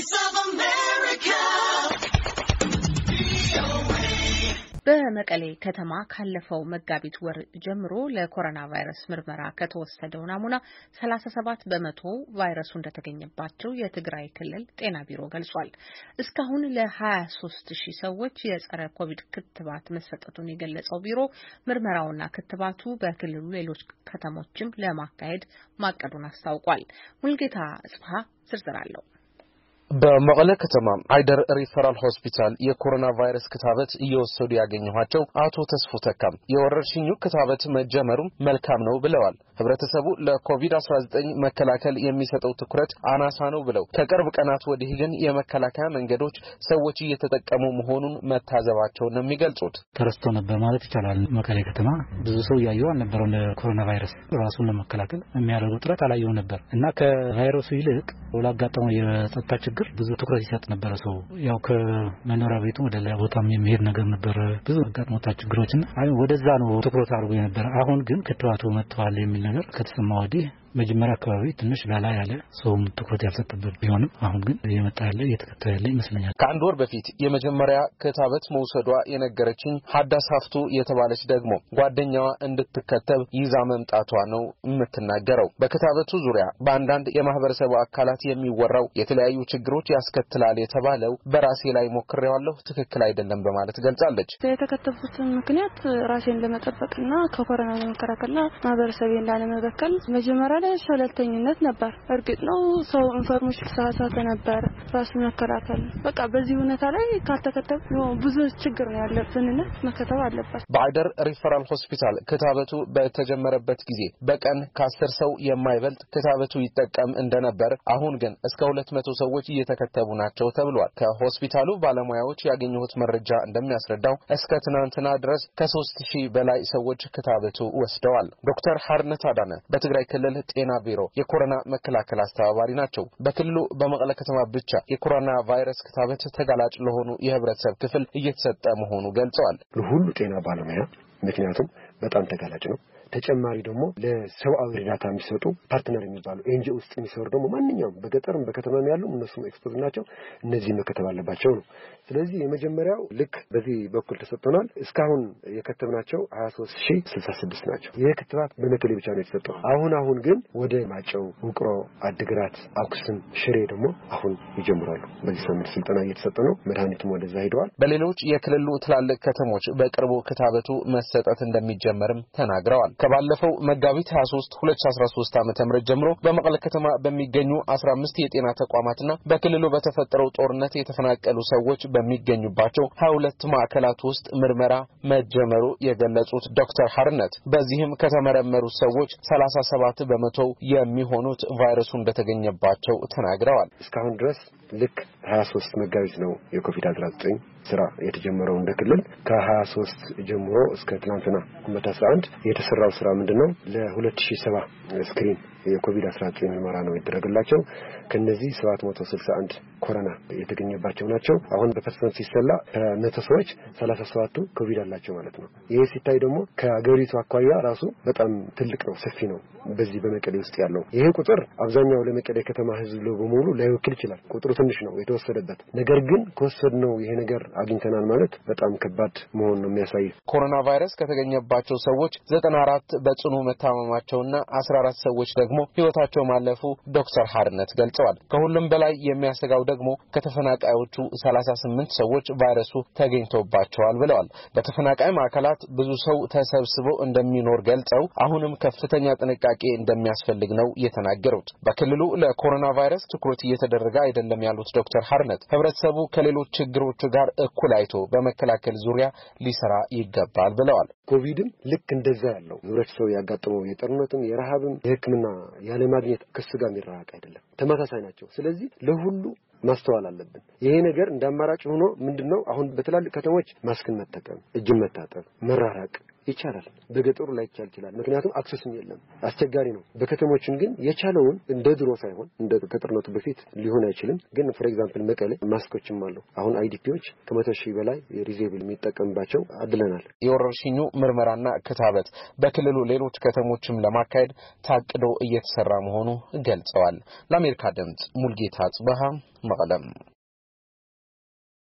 Voice of America. በመቀሌ ከተማ ካለፈው መጋቢት ወር ጀምሮ ለኮሮና ቫይረስ ምርመራ ከተወሰደው ናሙና 37 በመቶ ቫይረሱ እንደተገኘባቸው የትግራይ ክልል ጤና ቢሮ ገልጿል። እስካሁን ለ23 ሺህ ሰዎች የጸረ ኮቪድ ክትባት መሰጠቱን የገለጸው ቢሮ ምርመራውና ክትባቱ በክልሉ ሌሎች ከተሞችም ለማካሄድ ማቀዱን አስታውቋል። ሙልጌታ ጽብሃ ዝርዝር አለው። በመቀለ ከተማ አይደር ሪፈራል ሆስፒታል የኮሮና ቫይረስ ክታበት እየወሰዱ ያገኘኋቸው አቶ ተስፉ ተካም የወረርሽኙ ክታበት መጀመሩም መልካም ነው ብለዋል። ህብረተሰቡ ለኮቪድ-19 መከላከል የሚሰጠው ትኩረት አናሳ ነው ብለው ከቅርብ ቀናት ወዲህ ግን የመከላከያ መንገዶች ሰዎች እየተጠቀሙ መሆኑን መታዘባቸውን ነው የሚገልጹት። ተረስቶ ነበር ማለት ይቻላል። መቀሌ ከተማ ብዙ ሰው እያየው አልነበረው ለኮሮና ቫይረስ ራሱን ለመከላከል የሚያደርገው ጥረት አላየው ነበር እና ከቫይረሱ ይልቅ ላጋጠመው የጸጥታ ችግር ብዙ ትኩረት ይሰጥ ነበረ። ሰው ያው ከመኖሪያ ቤቱ ወደ ሌላ ቦታም የሚሄድ ነገር ነበረ። ብዙ አጋጥሞታ ችግሮችን ወደዛ ነው ትኩረት አድርጎ የነበረ። አሁን ግን ክትባቱ መጥተዋል የሚል ነገር ከተሰማ ወዲህ መጀመሪያ አካባቢ ትንሽ ላላ ያለ ሰውም ትኩረት ያልሰጠበት ቢሆንም አሁን ግን እየመጣ ያለ እየተከተለ ያለ ይመስለኛል። ከአንድ ወር በፊት የመጀመሪያ ክታበት መውሰዷ የነገረችኝ ሀዳስ ሀፍቱ የተባለች ደግሞ ጓደኛዋ እንድትከተብ ይዛ መምጣቷ ነው የምትናገረው። በክትባቱ ዙሪያ በአንዳንድ የማህበረሰቡ አካላት የሚወራው የተለያዩ ችግሮች ያስከትላል የተባለው በራሴ ላይ ሞክሬዋለሁ፣ ትክክል አይደለም በማለት ገልጻለች። የተከተብኩትን ምክንያት ራሴን ለመጠበቅና ከኮሮና ለመከላከልና ማህበረሰቤን ላለመበከል መጀመሪያ ላይ ቸልተኝነት ነበር። እርግጥ ነው ሰው information ተሳሳተ ነበር። ራሱን መከላከል በቃ በዚህ ሁኔታ ላይ ካልተከተብ ብዙ ችግር ነው ያለብንና መከተብ አለበት። በአይደር ሪፈራል ሆስፒታል ክታበቱ በተጀመረበት ጊዜ በቀን ከአስር ሰው የማይበልጥ ክታበቱ ይጠቀም እንደነበር፣ አሁን ግን እስከ ሁለት መቶ ሰዎች እየተከተቡ ናቸው ተብሏል። ከሆስፒታሉ ባለሙያዎች ያገኘሁት መረጃ እንደሚያስረዳው እስከ ትናንትና ድረስ ከሶስት ሺህ በላይ ሰዎች ክታበቱ ወስደዋል። ዶክተር ሀርነት አዳነ በትግራይ ክልል ጤና ቢሮ የኮሮና መከላከል አስተባባሪ ናቸው። በክልሉ በመቀለ ከተማ ብቻ የኮሮና ቫይረስ ክታበት ተጋላጭ ለሆኑ የህብረተሰብ ክፍል እየተሰጠ መሆኑ ገልጸዋል። ለሁሉ ጤና ባለሙያ ምክንያቱም በጣም ተጋላጭ ነው። ተጨማሪ ደግሞ ለሰብአዊ እርዳታ የሚሰጡ partner የሚባሉ NGO ውስጥ የሚሰሩ ደግሞ ማንኛውም በገጠርም በከተማም ያሉ እነሱም expose ናቸው። እነዚህ መከተብ አለባቸው ነው። ስለዚህ የመጀመሪያው ልክ በዚህ በኩል ተሰጥቶናል። እስካሁን የከተብናቸው ሀያ ሶስት ሺ ስልሳ ስድስት ናቸው። ይህ ክትባት በመቀሌ ብቻ ነው የተሰጠው። አሁን አሁን ግን ወደ ማይጨው፣ ውቅሮ፣ አዲግራት፣ አክሱም፣ ሽሬ ደግሞ አሁን ይጀምራሉ። በዚህ ሳምንት ስልጠና እየተሰጠ ነው። መድኃኒቱም ወደዛ ሂደዋል። በሌሎች የክልሉ ትላልቅ ከተሞች በቅርቡ ክታበቱ መሰጠት እንደሚጀመርም ተናግረዋል። ከባለፈው መጋቢት 23 2013 ዓ.ም ጀምሮ በመቀለ ከተማ በሚገኙ 15 የጤና ተቋማትና በክልሉ በተፈጠረው ጦርነት የተፈናቀሉ ሰዎች በሚገኙባቸው 22 ማዕከላት ውስጥ ምርመራ መጀመሩ የገለጹት ዶክተር ሀርነት በዚህም ከተመረመሩት ሰዎች 37 በመቶው የሚሆኑት ቫይረሱ እንደተገኘባቸው ተናግረዋል። እስካሁን ድረስ ልክ 23 መጋቢት ነው የኮቪድ 19 ስራ የተጀመረው እንደ ክልል ከ23 ጀምሮ እስከ ትናንትና ዓመት 11 የተሰራው ስራ ምንድነው? ለ2007 screen የኮቪድ-19 ምርመራ ነው የተደረገላቸው። ከነዚህ 761 ኮሮና የተገኘባቸው ናቸው። አሁን በ percent ሲሰላ ከመቶ ሰዎች 37ቱ ኮቪድ አላቸው ማለት ነው። ይሄ ሲታይ ደግሞ ከሀገሪቱ አኳያ ራሱ በጣም ትልቅ ነው፣ ሰፊ ነው። በዚህ በመቀሌ ውስጥ ያለው ይሄ ቁጥር አብዛኛው ለመቀሌ ከተማ ህዝብ በሙሉ ላይወክል ይችላል። ቁጥሩ ትንሽ ነው የተወሰደበት። ነገር ግን ከወሰድነው ይሄ ነገር አግኝተናል ማለት በጣም ከባድ መሆን ነው የሚያሳይ። ኮሮና ቫይረስ ከተገኘባቸው ሰዎች 94 በጽኑ መታመማቸውና 14 ሰዎች ደግሞ ህይወታቸው ማለፉ ዶክተር ሀርነት ገልጸዋል። ከሁሉም በላይ የሚያሰጋው ደግሞ ከተፈናቃዮቹ 38 ሰዎች ቫይረሱ ተገኝቶባቸዋል ብለዋል። በተፈናቃይ ማዕከላት ብዙ ሰው ተሰብስቦ እንደሚኖር ገልጸው አሁንም ከፍተኛ ጥንቃቄ እንደሚያስፈልግ ነው የተናገሩት። በክልሉ ለኮሮና ቫይረስ ትኩረት እየተደረገ አይደለም ያሉት ዶክተር ሀርነት ህብረተሰቡ ከሌሎች ችግሮች ጋር እኩል አይቶ በመከላከል ዙሪያ ሊሰራ ይገባል ብለዋል። ኮቪድም ልክ እንደዛ ያለው ህብረተሰቡ ያጋጠመው የጦርነትም የረሃብም የሕክምና ያለማግኘት ከሱ ጋር የሚራራቅ አይደለም፣ ተመሳሳይ ናቸው። ስለዚህ ለሁሉ ማስተዋል አለብን። ይሄ ነገር እንደ አማራጭ ሆኖ ምንድነው አሁን በትላልቅ ከተሞች ማስክን መጠቀም፣ እጅን መታጠብ፣ መራራቅ ይቻላል። በገጠሩ ላይ ይቻል ይችላል። ምክንያቱም access ም የለም፣ አስቸጋሪ ነው። በከተሞችን ግን የቻለውን እንደ ድሮ ሳይሆን እንደ ከጦርነቱ በፊት ሊሆን አይችልም። ግን for example መቀሌ ማስኮችም አሉ። አሁን IDP ዎች ከመቶ ሺህ በላይ ሪዜብል የሚጠቀምባቸው አድለናል። የወረርሽኙ ምርመራና ክታበት በክልሉ ሌሎች ከተሞችም ለማካሄድ ታቅዶ እየተሰራ መሆኑ ገልጸዋል። ለአሜሪካ ድምጽ ሙልጌታ ጽበሃ መቀለም